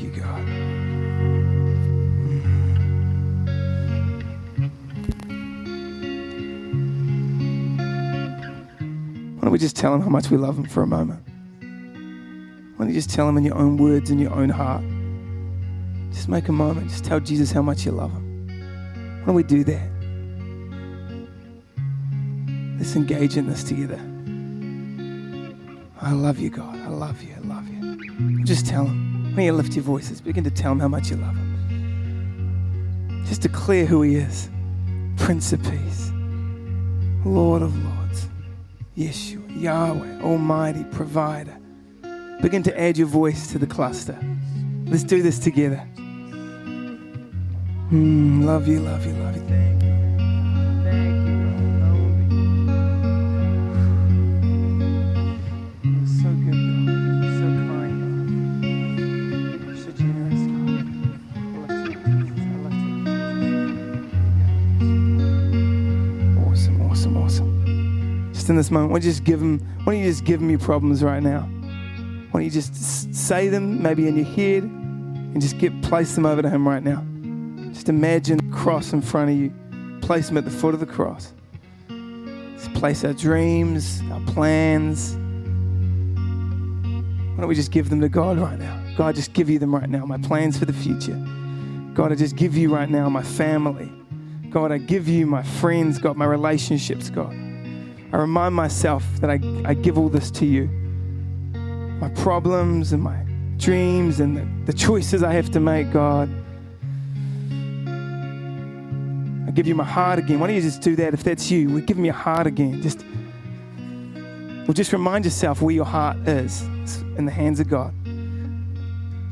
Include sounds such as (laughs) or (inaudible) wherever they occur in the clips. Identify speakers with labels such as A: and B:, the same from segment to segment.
A: You, God. Why don't we just tell him how much we love him for a moment? Why don't you just tell him in your own words, in your own heart? Just make a moment. Just tell Jesus how much you love him. Why don't we do that? Let's engage in this together. I love you, God. I love you. I love you. Just tell him. Don't you lift your voices? Begin to tell him how much you love him. Just declare who he is Prince of Peace, Lord of Lords, Yeshua, Yahweh, Almighty Provider. Begin to add your voice to the cluster. Let's do this together. Mm, love you, love you, love you. In this moment, why don't you just give him, why don't you just give your problems right now? Why don't you just say them maybe in your head and just get place them over to him right now? Just imagine the cross in front of you. Place them at the foot of the cross. Just place our dreams, our plans. Why don't we just give them to God right now? God, just give you them right now. My plans for the future. God, I just give you right now my family. God, I give you my friends, God, my relationships, God. I remind myself that I, I give all this to you. My problems and my dreams and the, the choices I have to make, God. I give you my heart again. Why don't you just do that if that's you? We give me a heart again. Just well, just remind yourself where your heart is. It's in the hands of God.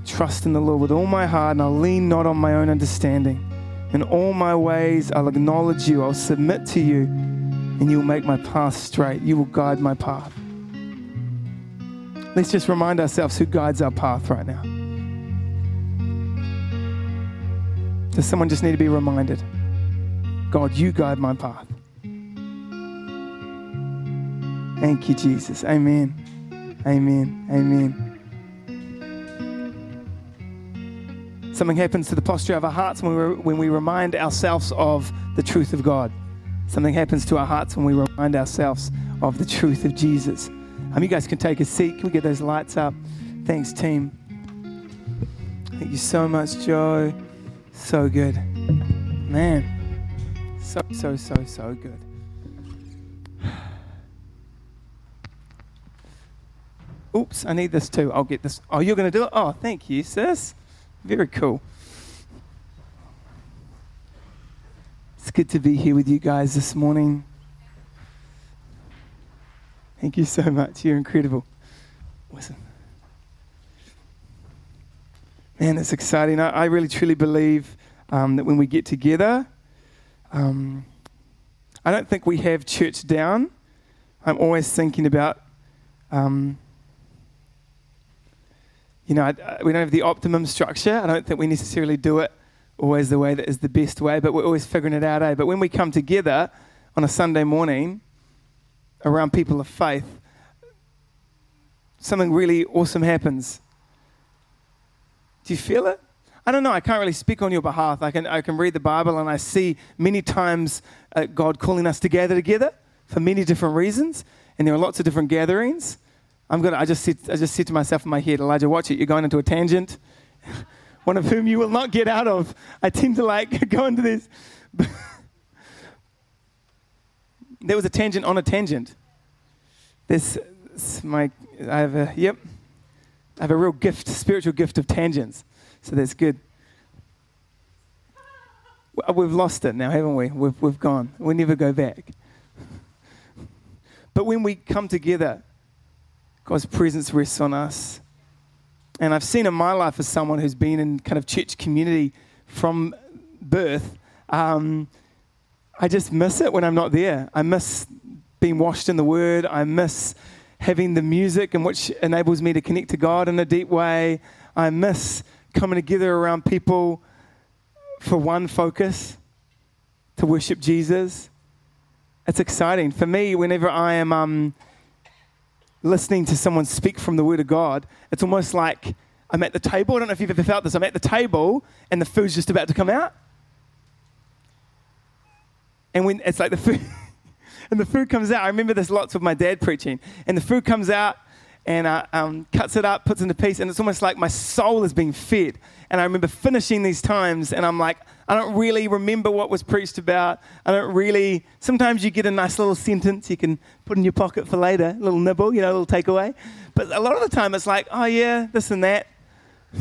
A: Trust in the Lord with all my heart, and I'll lean not on my own understanding. In all my ways, I'll acknowledge you. I'll submit to you, and you'll make my path straight. You will guide my path. Let's just remind ourselves who guides our path right now. Does someone just need to be reminded? God, you guide my path. Thank you, Jesus. Amen. Amen. Amen. Something happens to the posture of our hearts when we, when we remind ourselves of the truth of God. Something happens to our hearts when we remind ourselves of the truth of Jesus. Um, you guys can take a seat. Can we get those lights up? Thanks, team. Thank you so much, Joe. So good. Man. So, so, so, so good. Oops, I need this too. I'll get this. Oh, you're going to do it? Oh, thank you, sis. Very cool. It's good to be here with you guys this morning. Thank you so much. You're incredible. Awesome. Man, it's exciting. I, I really truly believe um, that when we get together, um, I don't think we have church down. I'm always thinking about, um, you know, I, I- we don't have the optimum structure. I don't think we necessarily do it always the way that is the best way, but we're always figuring it out, eh? But when we come together on a Sunday morning around people of faith, something really awesome happens. Do you feel it? I don't know. I can't really speak on your behalf. I can, I can read the Bible and I see many times uh, God calling us to gather together for many different reasons. And there are lots of different gatherings. I'm gonna, I, just said, I just said to myself in my head, Elijah, watch it. You're going into a tangent, (laughs) one of whom you will not get out of. I tend to like (laughs) go into this. (laughs) there was a tangent on a tangent. This, this my, I have a, yep. I have a real gift, spiritual gift of tangents. So that's good. We've lost it now, haven't we? We've, we've gone. We never go back. (laughs) But when we come together, God's presence rests on us. And I've seen in my life as someone who's been in kind of church community from birth, um, I just miss it when I'm not there. I miss being washed in the Word. I miss having the music in which enables me to connect to God in a deep way. I miss coming together around people for one focus to worship Jesus. It's exciting. For me, whenever I am um, listening to someone speak from the Word of God, it's almost like I'm at the table. I don't know if you've ever felt this. I'm at the table and the food's just about to come out. And when it's like the food, (laughs) and the food comes out, I remember this lots of my dad preaching, and the food comes out and uh, um, cuts it up, puts it into piece, and it's almost like my soul is being fed. And I remember finishing these times, and I'm like, I don't really remember what was preached about. I don't really. Sometimes you get a nice little sentence you can put in your pocket for later, a little nibble, you know, a little takeaway. But a lot of the time, it's like, oh yeah, this and that. (laughs)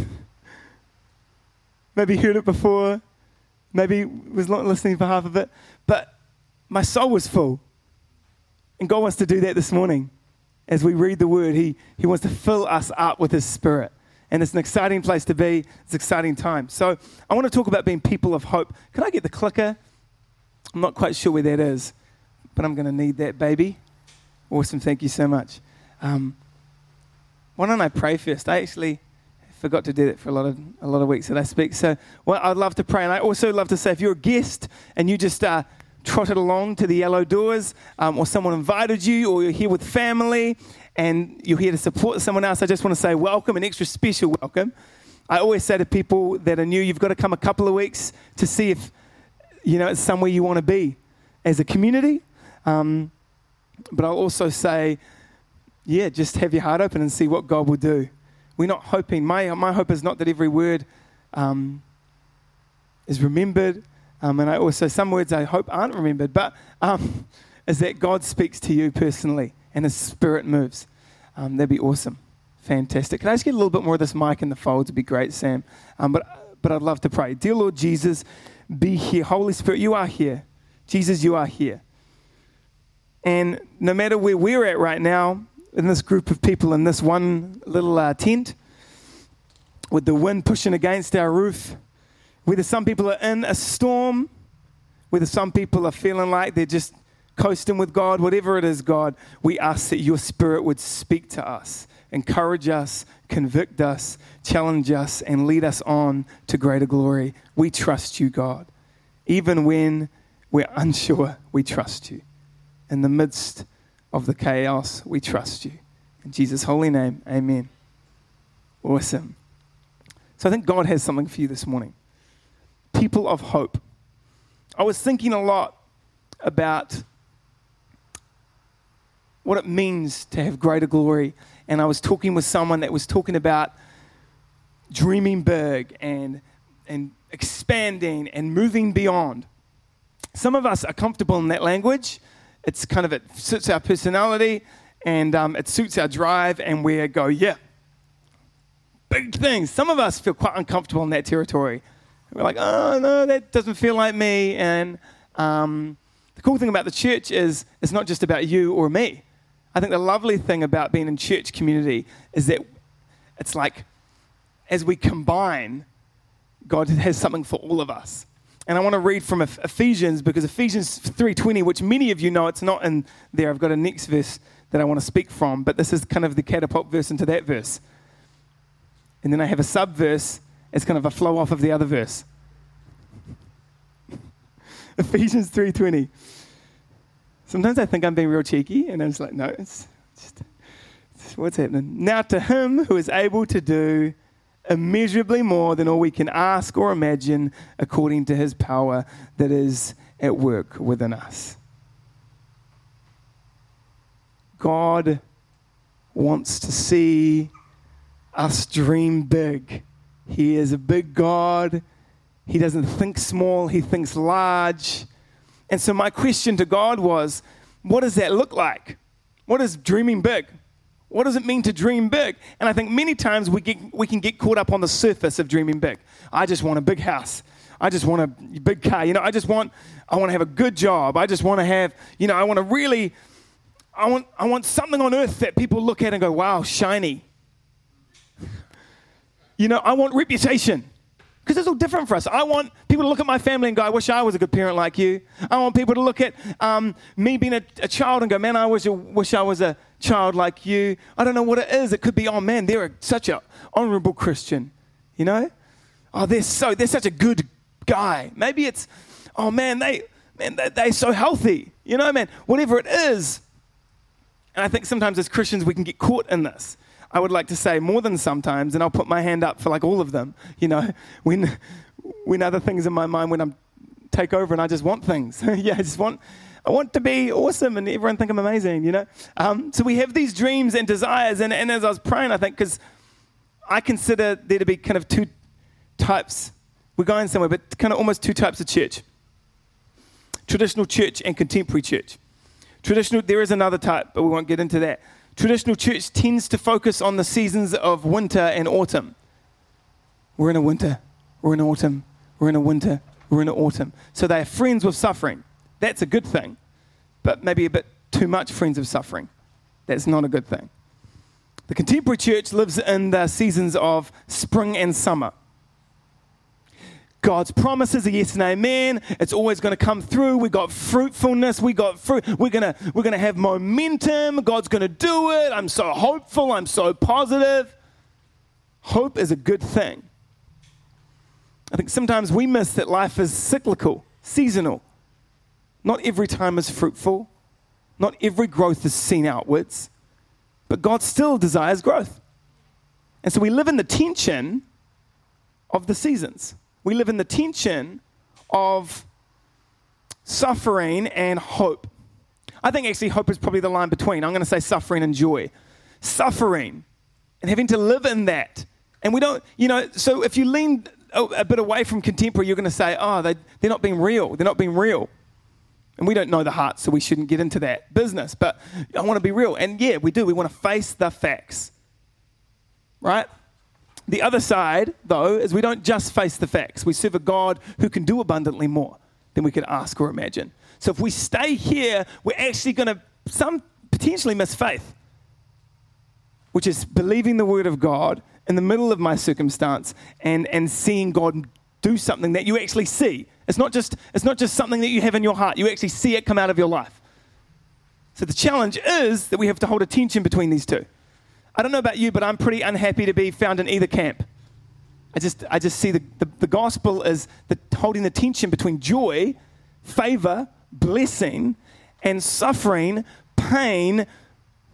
A: Maybe heard it before. Maybe was not listening for half of it. But my soul was full. And God wants to do that this morning as we read the word, he, he wants to fill us up with his spirit. And it's an exciting place to be. It's an exciting time. So I want to talk about being people of hope. Can I get the clicker? I'm not quite sure where that is, but I'm going to need that, baby. Awesome. Thank you so much. Um, why don't I pray first? I actually forgot to do that for a lot of a lot of weeks that I speak. So, well, I'd love to pray, and I also love to say, if you're a guest and you just uh, trotted along to the yellow doors, um, or someone invited you, or you're here with family and you're here to support someone else, I just want to say welcome, an extra special welcome. I always say to people that are new, you've got to come a couple of weeks to see if you know it's somewhere you want to be as a community. Um, but I'll also say, yeah, just have your heart open and see what God will do. We're not hoping. My my hope is not that every word um, is remembered um, and I also, some words I hope aren't remembered, but um, is that God speaks to you personally and His Spirit moves. Um, that'd be awesome. Fantastic. Can I just get a little bit more of this mic in the folds? It'd be great, Sam. Um, but, but I'd love to pray. Dear Lord Jesus, be here. Holy Spirit, you are here. Jesus, you are here. And no matter where we're at right now, in this group of people in this one little uh, tent, with the wind pushing against our roof, whether some people are in a storm, whether some people are feeling like they're just coasting with God, whatever it is, God, we ask that your spirit would speak to us, encourage us, convict us, challenge us, and lead us on to greater glory. We trust you, God. Even when we're unsure, we trust you. In the midst of the chaos, we trust you. In Jesus' holy name, amen. Awesome. So I think God has something for you this morning people of hope. I was thinking a lot about what it means to have greater glory. And I was talking with someone that was talking about dreaming big and, and expanding and moving beyond. Some of us are comfortable in that language. It's kind of, it suits our personality and um, it suits our drive, and we go, yeah, big things. Some of us feel quite uncomfortable in that territory. We're like, oh, no, that doesn't feel like me. And um, the cool thing about the church is it's not just about you or me. I think the lovely thing about being in church community is that it's like as we combine, God has something for all of us. And I want to read from Ephesians because Ephesians 3:20, which many of you know, it's not in there. I've got a next verse that I want to speak from, but this is kind of the catapult verse into that verse. And then I have a sub verse it's kind of a flow off of the other verse. (laughs) Ephesians 3:20. Sometimes I think I'm being real cheeky, and I'm just like, no, it's just it's what's happening. Now to him who is able to do immeasurably more than all we can ask or imagine, according to his power that is at work within us. God wants to see us dream big he is a big God. He doesn't think small, he thinks large. And so, my question to God was, what does that look like? What is dreaming big? What does it mean to dream big? And I think many times we, get, we can get caught up on the surface of dreaming big. I just want a big house. I just want a big car. You know, I just want, I want to have a good job. I just want to have, you know, I want to really, I want, I want something on earth that people look at and go, wow, shiny. You know, I want reputation because it's all different for us. I want people to look at my family and go, I wish I was a good parent like you. I want people to look at um, me being a, a, child and go, man, I wish, wish I was a child like you. I don't know what it is. It could be, oh man, they're a, such an honorable Christian, you know? Oh, they're so, they're such a good guy. Maybe it's, oh man, they, man, they, they're so healthy, you know, man, whatever it is. And I think sometimes as Christians we can get caught in this. I would like to say more than sometimes, and I'll put my hand up for like all of them. You know, (laughs) when when other things in my mind when I'm take over and I just want things. (laughs) yeah, I just want I want to be awesome and everyone think I'm amazing. You know, um, so we have these dreams and desires, and, and as I was praying, I think because I consider there to be kind of two types. We're going somewhere, but kind of almost two types of church: traditional church and contemporary church. Traditional, there is another type, but we won't get into that. Traditional church tends to focus on the seasons of winter and autumn. We're in a winter, we're in autumn, we're in a winter, we're in an autumn. So they are friends with suffering. That's a good thing, but maybe a bit too much friends of suffering. That's not a good thing. The contemporary church lives in the seasons of spring and summer. God's promises are yes and amen. It's always going to come through. We got fruitfulness. We got fruit. We're gonna we're gonna have momentum. God's going to do it. I'm so hopeful. I'm so positive. Hope is a good thing. I think sometimes we miss that life is cyclical, seasonal. Not every time is fruitful. Not every growth is seen outwards. But God still desires growth. And so we live in the tension of the seasons we live in the tension of suffering and hope. I think actually hope is probably the line between. I'm going to say suffering and joy. Suffering and having to live in that. And we don't, you know, so if you lean a, bit away from contemporary, you're going to say, oh, they, they're not being real. They're not being real. And we don't know the heart, so we shouldn't get into that business. But I want to be real. And yeah, we do. We want to face the facts. Right? The other side, though, is we don't just face the facts. We serve a God who can do abundantly more than we could ask or imagine. So if we stay here, we're actually going to some potentially miss faith, which is believing the word of God in the middle of my circumstance and, and seeing God do something that you actually see. It's not, just, it's not just something that you have in your heart, you actually see it come out of your life. So the challenge is that we have to hold a tension between these two. I don't know about you, but I'm pretty unhappy to be found in either camp. I just, I just see the, the, the gospel as the, holding the tension between joy, favor, blessing, and suffering, pain,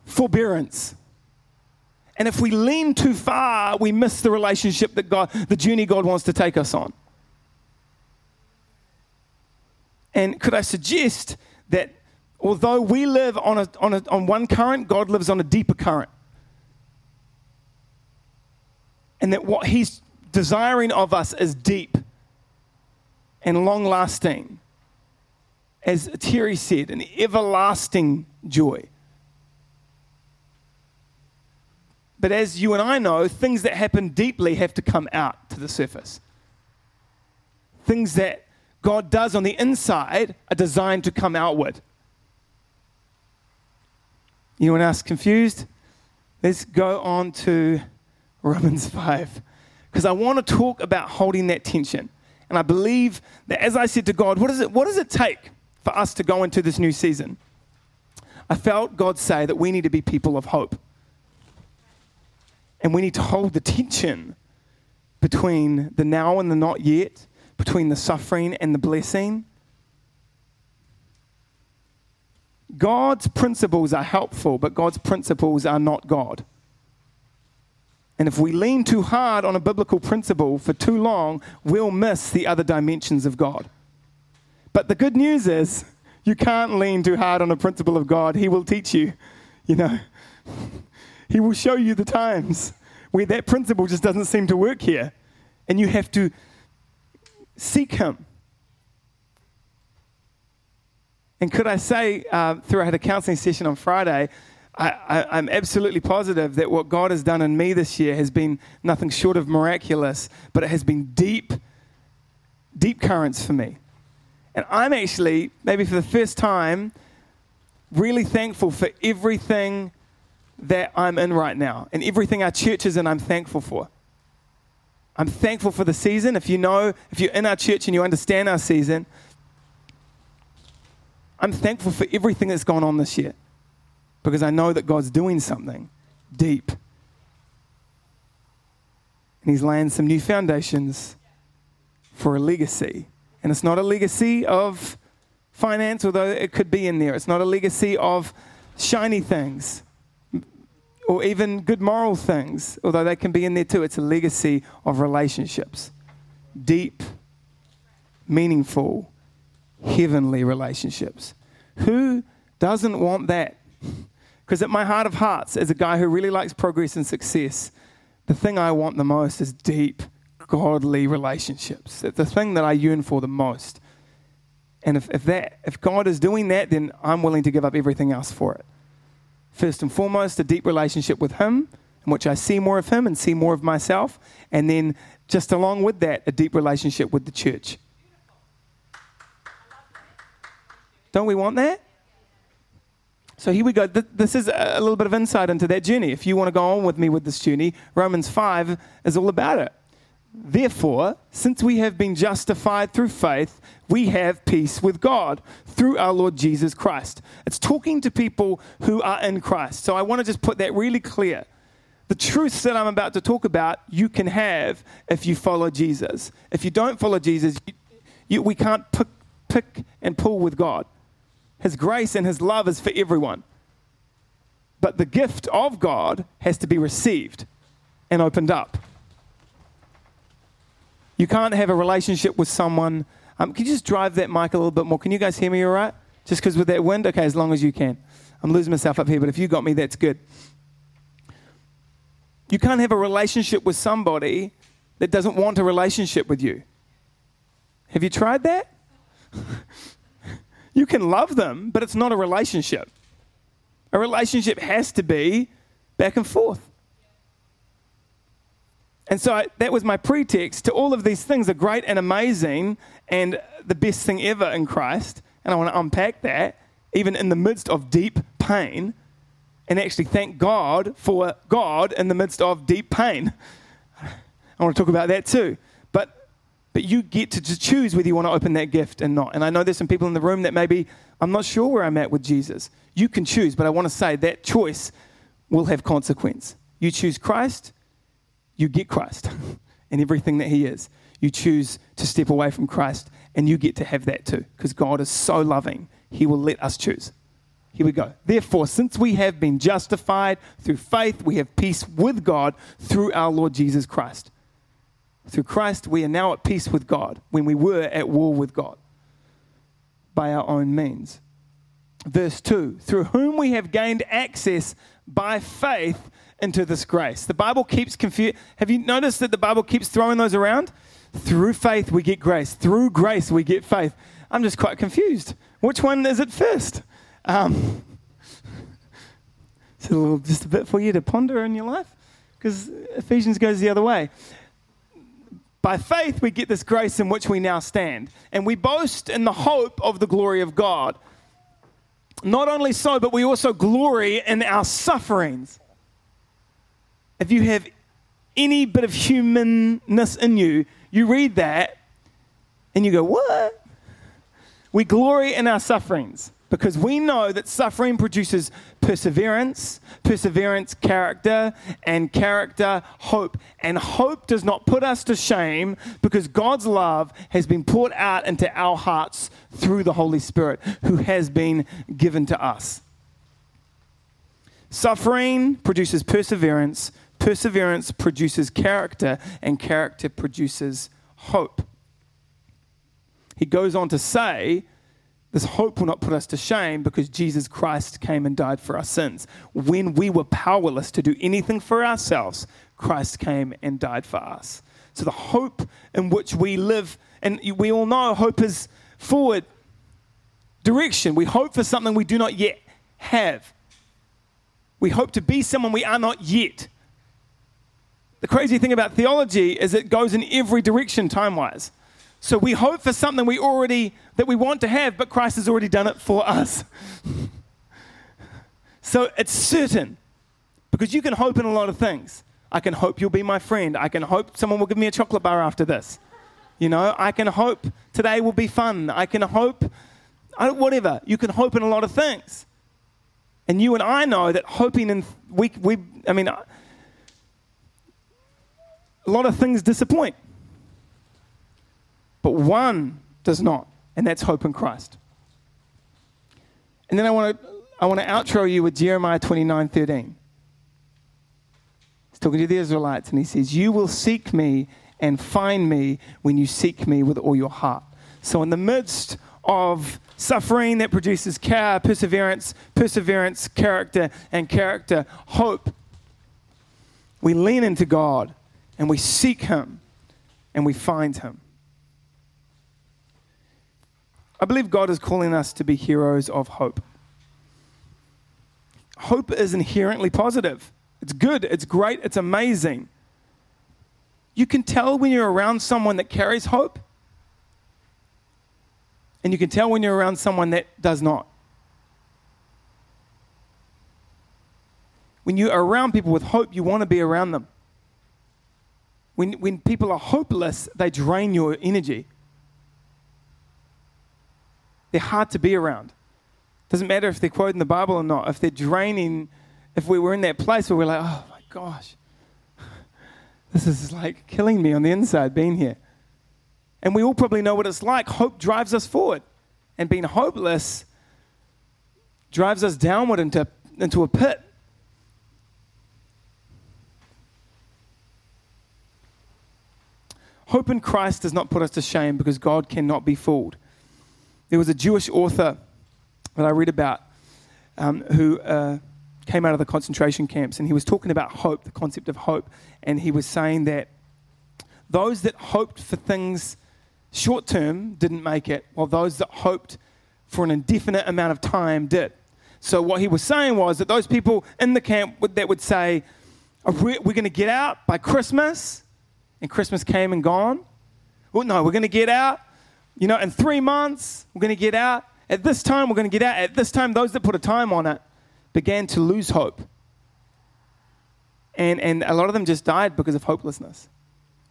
A: forbearance. And if we lean too far, we miss the relationship that God, the journey God wants to take us on. And could I suggest that although we live on, a, on, a, on one current, God lives on a deeper current? And that what He's desiring of us is deep and long lasting. As Terry said, an everlasting joy. But as you and I know, things that happen deeply have to come out to the surface. Things that God does on the inside are designed to come outward. Anyone else confused? Let's go on to Romans 5. Because I want to talk about holding that tension. And I believe that as I said to God, what, is it, what does it take for us to go into this new season? I felt God say that we need to be people of hope. And we need to hold the tension between the now and the not yet, between the suffering and the blessing. God's principles are helpful, but God's principles are not God. And if we lean too hard on a biblical principle for too long, we'll miss the other dimensions of God. But the good news is, you can't lean too hard on a principle of God. He will teach you, you know. (laughs) He will show you the times where that principle just doesn't seem to work here. And you have to seek Him. And could I say, uh, throughout a counseling session on Friday, I, am absolutely positive that what God has done in me this year has been nothing short of miraculous, but it has been deep, deep currents for me. And I'm actually, maybe for the first time, really thankful for everything that I'm in right now and everything our church is in, I'm thankful for. I'm thankful for the season. If you know, if you're in our church and you understand our season, I'm thankful for everything that's gone on this year because I know that God's doing something deep. And He's laying some new foundations for a legacy. And it's not a legacy of finance, although it could be in there. It's not a legacy of shiny things. or even good moral things, although they can be in there too. It's a legacy of relationships. Deep, meaningful, heavenly relationships. Who doesn't want that? Because at my heart of hearts, as a guy who really likes progress and success, the thing I want the most is deep, godly relationships. It's the thing that I yearn for the most. And if, if, that, if God is doing that, then I'm willing to give up everything else for it. First and foremost, a deep relationship with Him, in which I see more of Him and see more of myself. And then, just along with that, a deep relationship with the church. Don't we want that? So here we go. This is a little bit of insight into that journey. If you want to go on with me with this journey, Romans 5 is all about it. Therefore, since we have been justified through faith, we have peace with God through our Lord Jesus Christ. It's talking to people who are in Christ. So I want to just put that really clear. The truths that I'm about to talk about, you can have if you follow Jesus. If you don't follow Jesus, you, you, we can't pick, pick and pull with God. His grace and His love is for everyone. But the gift of God has to be received and opened up. You can't have a relationship with someone. Um, can you just drive that mic a little bit more? Can you guys hear me all right? Just because with that wind? Okay, as long as you can. I'm losing myself up here, but if you got me, that's good. You can't have a relationship with somebody that doesn't want a relationship with you. Have you tried that? (laughs) you can love them, but it's not a relationship. A relationship has to be back and forth. And so I, that was my pretext to all of these things are great and amazing and the best thing ever in Christ. And I want to unpack that, even in the midst of deep pain, and actually thank God for God in the midst of deep pain. (laughs) I want to talk about that too. But, you get to just choose whether you want to open that gift and not. And I know there's some people in the room that maybe I'm not sure where I'm at with Jesus. You can choose, but I want to say that choice will have consequence. You choose Christ, you get Christ (laughs) and everything that He is. You choose to step away from Christ, and you get to have that too, because God is so loving, He will let us choose. Here we go. Therefore, since we have been justified through faith, we have peace with God through our Lord Jesus Christ. Through Christ, we are now at peace with God when we were at war with God by our own means. Verse 2 Through whom we have gained access by faith into this grace. The Bible keeps confused. Have you noticed that the Bible keeps throwing those around? Through faith we get grace. Through grace we get faith. I'm just quite confused. Which one is it first? Um, (laughs) it's a little, just a bit for you to ponder in your life, because Ephesians goes the other way. By faith we get this grace in which we now stand, and we boast in the hope of the glory of God. Not only so, but we also glory in our sufferings if you have any bit of humanness in you, you read that and you go, What? We glory in our sufferings because we know that suffering produces perseverance, perseverance, character, and character, hope. And hope does not put us to shame because God's love has been poured out into our hearts through the Holy Spirit who has been given to us. Suffering produces perseverance, Perseverance produces character, and character produces hope. He goes on to say, this hope will not put us to shame because Jesus Christ came and died for our sins. When we were powerless to do anything for ourselves, Christ came and died for us. So the hope in which we live, and we all know hope is forward direction. We hope for something we do not yet have. We hope to be someone we are not yet. The crazy thing about theology is it goes in every direction time wise. So we hope for something we already that we want to have, but Christ has already done it for us. (laughs) so it's certain. Because you can hope in a lot of things. I can hope you'll be my friend. I can hope someone will give me a chocolate bar after this. You know, I can hope today will be fun. I can hope whatever. You can hope in a lot of things. And you and I know that hoping in we we I mean a lot of things disappoint. But one does not, and that's hope in Christ. And then I want to I want to outro you with Jeremiah 29 13. He's talking to the Israelites, and he says, You will seek me and find me when you seek me with all your heart. So, in the midst of suffering that produces care, perseverance, perseverance, character, and character, hope, we lean into God and we seek Him and we find Him. I believe God is calling us to be heroes of hope. Hope is inherently positive. It's good, it's great, it's amazing. You can tell when you're around someone that carries hope, and you can tell when you're around someone that does not. When you're around people with hope, you want to be around them. When, when people are hopeless, they drain your energy. They're hard to be around. Doesn't matter if they're quoting the Bible or not, if they're draining if we were in that place where we're like, oh my gosh, (laughs) this is like killing me on the inside being here. And we all probably know what it's like. Hope drives us forward, and being hopeless drives us downward into, into a pit. Hope in Christ does not put us to shame because God cannot be fooled. There was a Jewish author that I read about um, who. Uh, came out of the concentration camps and he was talking about hope, the concept of hope. And he was saying that those that hoped for things short term didn't make it, while those that hoped for an indefinite amount of time did. So, what he was saying was that those people in the camp that would say, We're going to get out by Christmas, and Christmas came and gone. Well, no, we're going to get out, you know, in three months, we're going to get out. At this time, we're going to get out. At this time, those that put a time on it began to lose hope. And, and a lot of them just died because of hopelessness.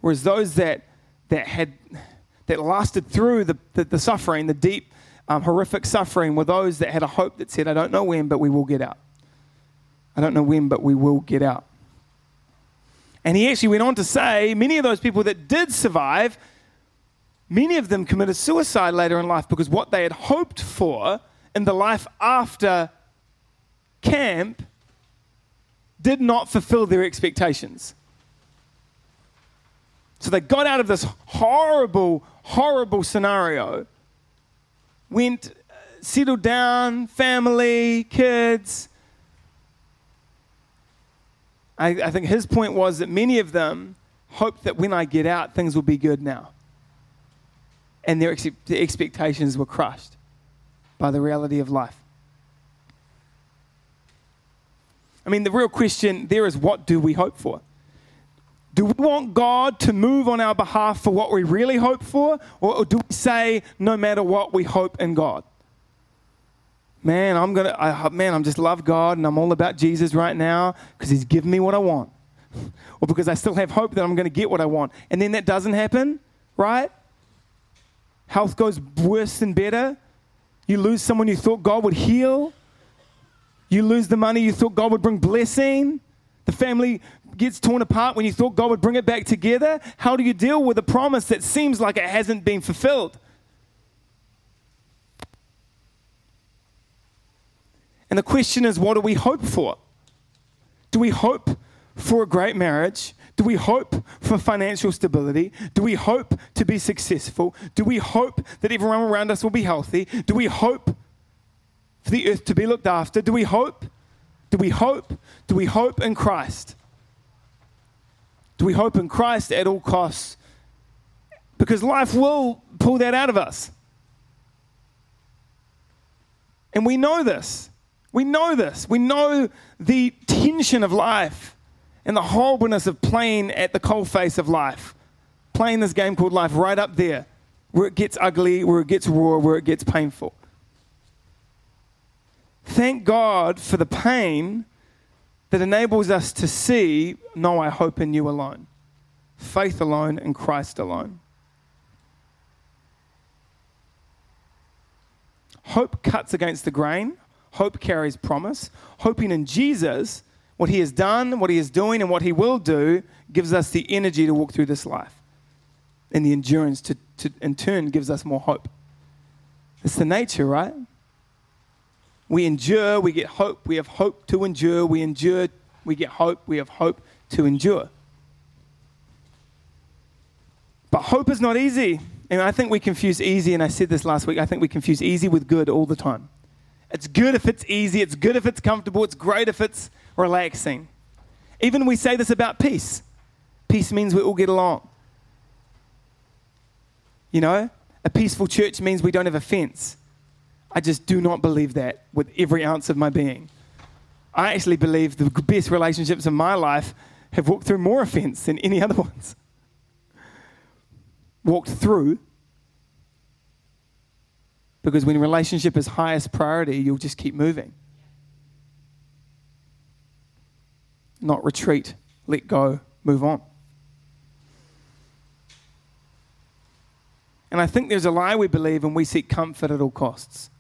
A: Whereas those that, that had that lasted through the, the, the suffering, the deep, um, horrific suffering, were those that had a hope that said, I don't know when, but we will get out. I don't know when, but we will get out. And he actually went on to say many of those people that did survive, many of them committed suicide later in life because what they had hoped for in the life after camp did not fulfill their expectations. So they got out of this horrible, horrible scenario, went, uh, settled down, family, kids. I, I think his point was that many of them hoped that when I get out, things will be good now. And their, ex- their expectations were crushed by the reality of life. I mean, the real question there is what do we hope for? Do we want God to move on our behalf for what we really hope for? Or do we say, no matter what, we hope in God? Man, I'm gonna, I, man, I'm just love God and I'm all about Jesus right now because He's given me what I want, (laughs) or because I still have hope that I'm going to get what I want, and then that doesn't happen, right? Health goes worse than better. You lose someone you thought God would heal. You lose the money you thought God would bring blessing. The family gets torn apart when you thought God would bring it back together. How do you deal with a promise that seems like it hasn't been fulfilled? And the question is, what do we hope for? Do we hope for a great marriage? Do we hope for financial stability? Do we hope to be successful? Do we hope that everyone around us will be healthy? Do we hope for the earth to be looked after? Do we hope? Do we hope? Do we hope in Christ? Do we hope in Christ at all costs? Because life will pull that out of us. And we know this. We know this. We know the tension of life and the horribleness of playing at the cold face of life. Playing this game called life right up there, where it gets ugly, where it gets raw, where it gets painful. Thank God for the pain that enables us to see, no, I hope in you alone. Faith alone in Christ alone. Hope cuts against the grain. Hope carries promise. Hoping in Jesus, what he has done, what he is doing, and what he will do, gives us the energy to walk through this life. And the endurance to, to in turn, gives us more hope. It's the nature, right? We endure, we get hope, we have hope to endure, we endure, we get hope, we have hope to endure. But hope is not easy. And I think we confuse easy, and I said this last week, I think we confuse easy with good all the time. It's good if it's easy, it's good if it's comfortable, it's great if it's relaxing. Even we say this about peace. Peace means we all get along. You know, a peaceful church means we don't have offense. I just do not believe that with every ounce of my being. I actually believe the best relationships in my life have walked through more offense than any other (laughs) ones walked through. Because when relationship is highest priority, you'll just keep moving. Not retreat, let go, move on. And I think there's a lie we believe and we seek comfort at all costs.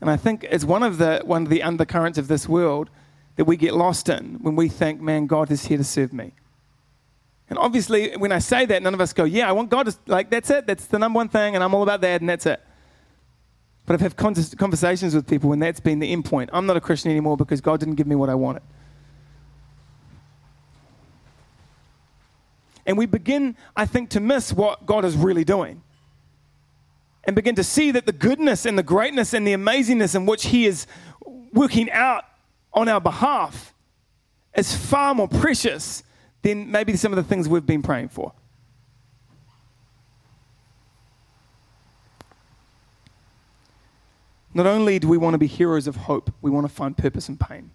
A: And I think it's one of the one of the undercurrents of this world that we get lost in when we think, man, God is here to serve me. And obviously, when I say that, none of us go, yeah, I want God to, like, that's it. That's the number one thing, and I'm all about that, and that's it. But I've had conversations with people and that's been the end point. I'm not a Christian anymore because God didn't give me what I wanted. And we begin, I think, to miss what God is really doing. And begin to see that the goodness and the greatness and the amazingness in which He is working out on our behalf is far more precious than maybe some of the things we've been praying for. Not only do we want to be heroes of hope, we want to find purpose in pain.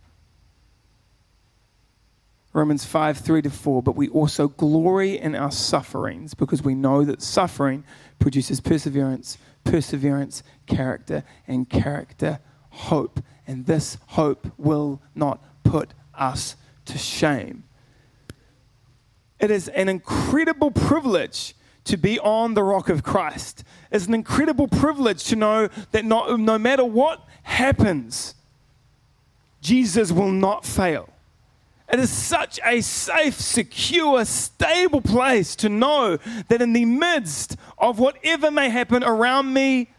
A: Romans 5 3 to 4, but we also glory in our sufferings because we know that suffering produces perseverance, perseverance, character, and character, hope. And this hope will not put us to shame it is an incredible privilege to be on the rock of Christ. It's an incredible privilege to know that no, no matter what happens, Jesus will not fail. It is such a safe, secure, stable place to know that in the midst of whatever may happen around me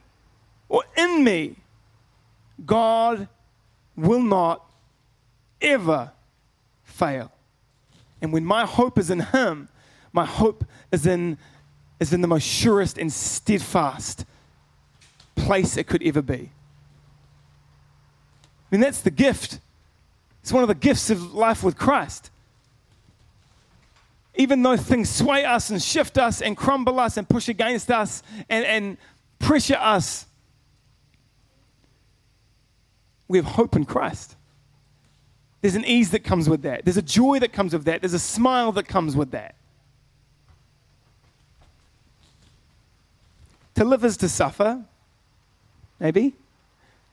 A: or in me, God will not ever fail. And when my hope is in Him, my hope is in, is in the most surest and steadfast place it could ever be. I mean, that's the gift. It's one of the gifts of life with Christ. Even though things sway us and shift us and crumble us and push against us and, and pressure us, we have hope in Christ. There's an ease that comes with that. There's a joy that comes with that. There's a smile that comes with that. To live is to suffer, maybe.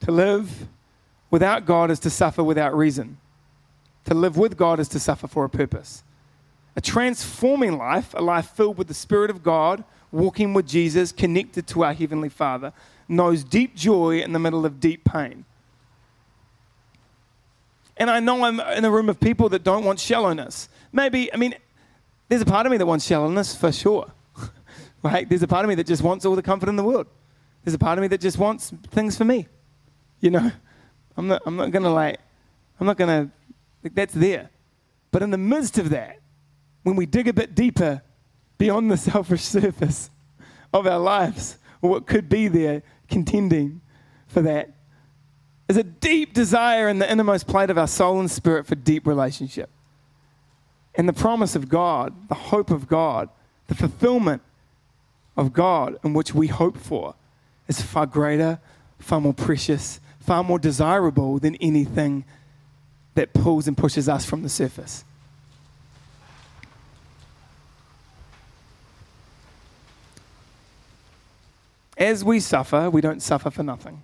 A: To live without God is to suffer without reason. To live with God is to suffer for a purpose. A transforming life, a life filled with the Spirit of God, walking with Jesus, connected to our Heavenly Father, knows deep joy in the middle of deep pain. And I know I'm in a room of people that don't want shallowness. Maybe, I mean, there's a part of me that wants shallowness for sure. Right? There's a part of me that just wants all the comfort in the world. There's a part of me that just wants things for me. You know, I'm not, I'm not going to like, I'm not going to, like, that's there. But in the midst of that, when we dig a bit deeper beyond the (laughs) selfish surface of our lives, what could be there contending for that, is a deep desire in the innermost plate of our soul and spirit for deep relationship. And the promise of God, the hope of God, the fulfillment of God in which we hope for is far greater, far more precious, far more desirable than anything that pulls and pushes us from the surface. As we suffer, we don't suffer for nothing.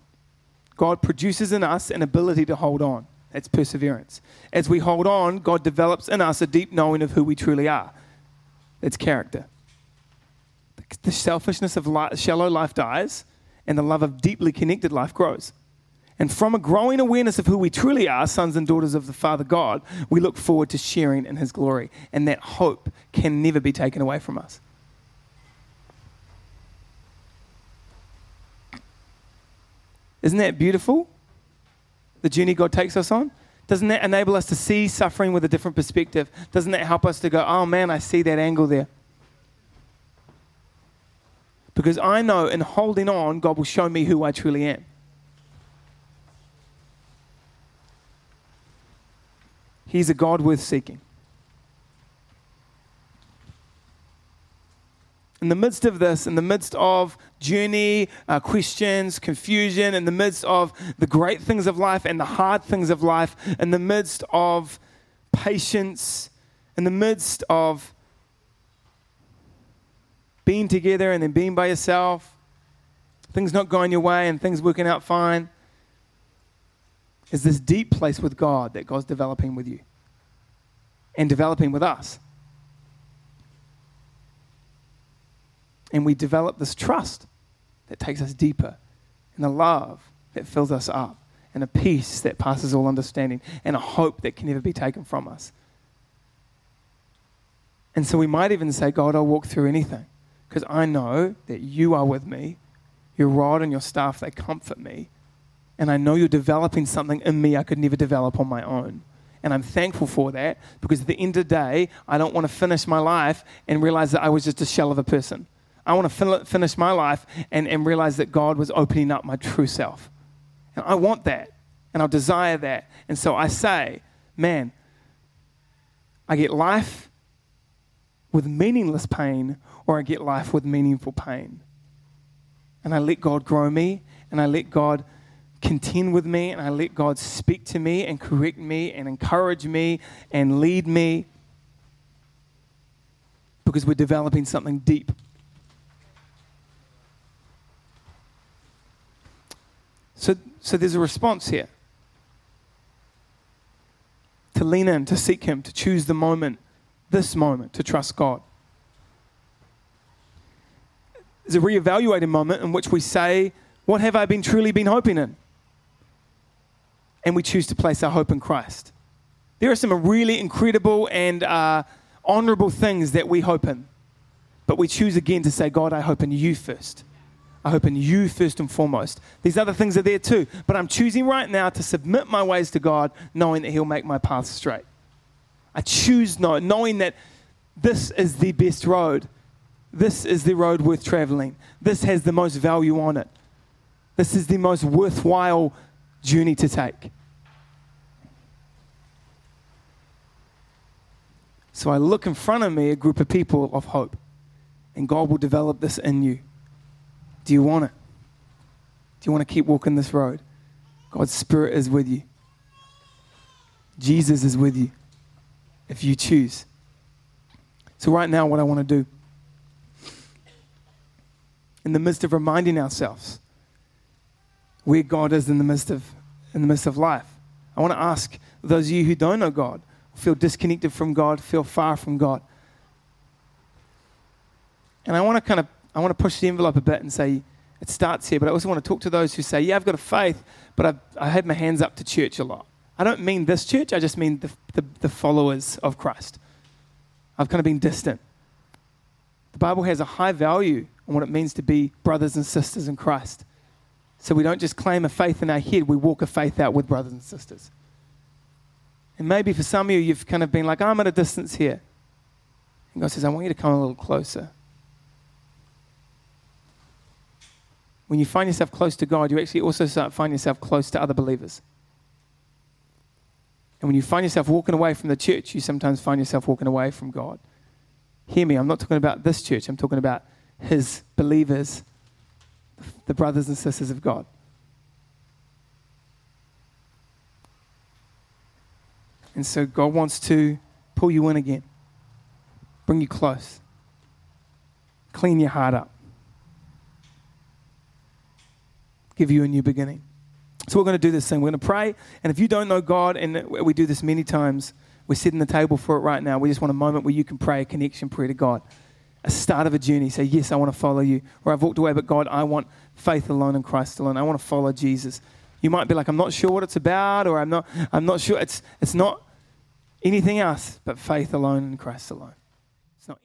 A: God produces in us an ability to hold on. That's perseverance. As we hold on, God develops in us a deep knowing of who we truly are. That's character. The selfishness of life, shallow life dies, and the love of deeply connected life grows. And from a growing awareness of who we truly are, sons and daughters of the Father God, we look forward to sharing in His glory. And that hope can never be taken away from us. Isn't that beautiful? The journey God takes us on? Doesn't that enable us to see suffering with a different perspective? Doesn't that help us to go, oh man, I see that angle there? Because I know in holding on, God will show me who I truly am. He's a God worth seeking. in the midst of this, in the midst of journey, uh, questions, confusion, in the midst of the great things of life and the hard things of life, in the midst of patience, in the midst of being together and then being by yourself, things not going your way and things working out fine, is this deep place with God that God's developing with you and developing with us. And we develop this trust that takes us deeper, and a love that fills us up, and a peace that passes all understanding, and a hope that can never be taken from us. And so we might even say, God, I'll walk through anything because I know that you are with me. Your rod and your staff, they comfort me. And I know you're developing something in me I could never develop on my own. And I'm thankful for that because at the end of the day, I don't want to finish my life and realize that I was just a shell of a person. I want to fin- finish my life and, and realize that God was opening up my true self. And I want that. And I desire that. And so I say, man, I get life with meaningless pain or I get life with meaningful pain. And I let God grow me and I let God contend with me and I let God speak to me and correct me and encourage me and lead me because we're developing something deep. So, so there's a response here. To lean in, to seek Him, to choose the moment, this moment, to trust God. There's a reevaluating moment in which we say, What have I been truly been hoping in? And we choose to place our hope in Christ. There are some really incredible and uh, honorable things that we hope in. But we choose again to say, God, I hope in you first. I hope in you first and foremost. These other things are there too, but I'm choosing right now to submit my ways to God, knowing that He'll make my path straight. I choose no, knowing that this is the best road. This is the road worth traveling. This has the most value on it. This is the most worthwhile journey to take. So I look in front of me a group of people of hope, and God will develop this in you. Do you want it? Do you want to keep walking this road? God's Spirit is with you. Jesus is with you if you choose. So, right now, what I want to do, in the midst of reminding ourselves where God is in the midst of, in the midst of life, I want to ask those of you who don't know God, feel disconnected from God, feel far from God. And I want to kind of I want to push the envelope a bit and say it starts here, but I also want to talk to those who say, yeah, I've got a faith, but I've, I had my hands up to church a lot. I don't mean this church, I just mean the, the, the followers of Christ. I've kind of been distant. The Bible has a high value on what it means to be brothers and sisters in Christ. So we don't just claim a faith in our head, we walk a faith out with brothers and sisters. And maybe for some of you, you've kind of been like, I'm at a distance here. And God says, I want you to come a little closer. when you find yourself close to God, you actually also start finding yourself close to other believers. And when you find yourself walking away from the church, you sometimes find yourself walking away from God. Hear me, I'm not talking about this church, I'm talking about his believers, the brothers and sisters of God. And so God wants to pull you in again, bring you close, clean your heart up. give you a new beginning. So we're going to do this thing. We're going to pray. And if you don't know God, and we do this many times, we're setting the table for it right now. We just want a moment where you can pray a connection prayer to God. A start of a journey. Say, Yes, I want to follow you. Or I've walked away, but God, I want faith alone in Christ alone. I want to follow Jesus. You might be like, I'm not sure what it's about, or I'm not, I'm not sure. It's, it's not anything else but faith alone in Christ alone. It's not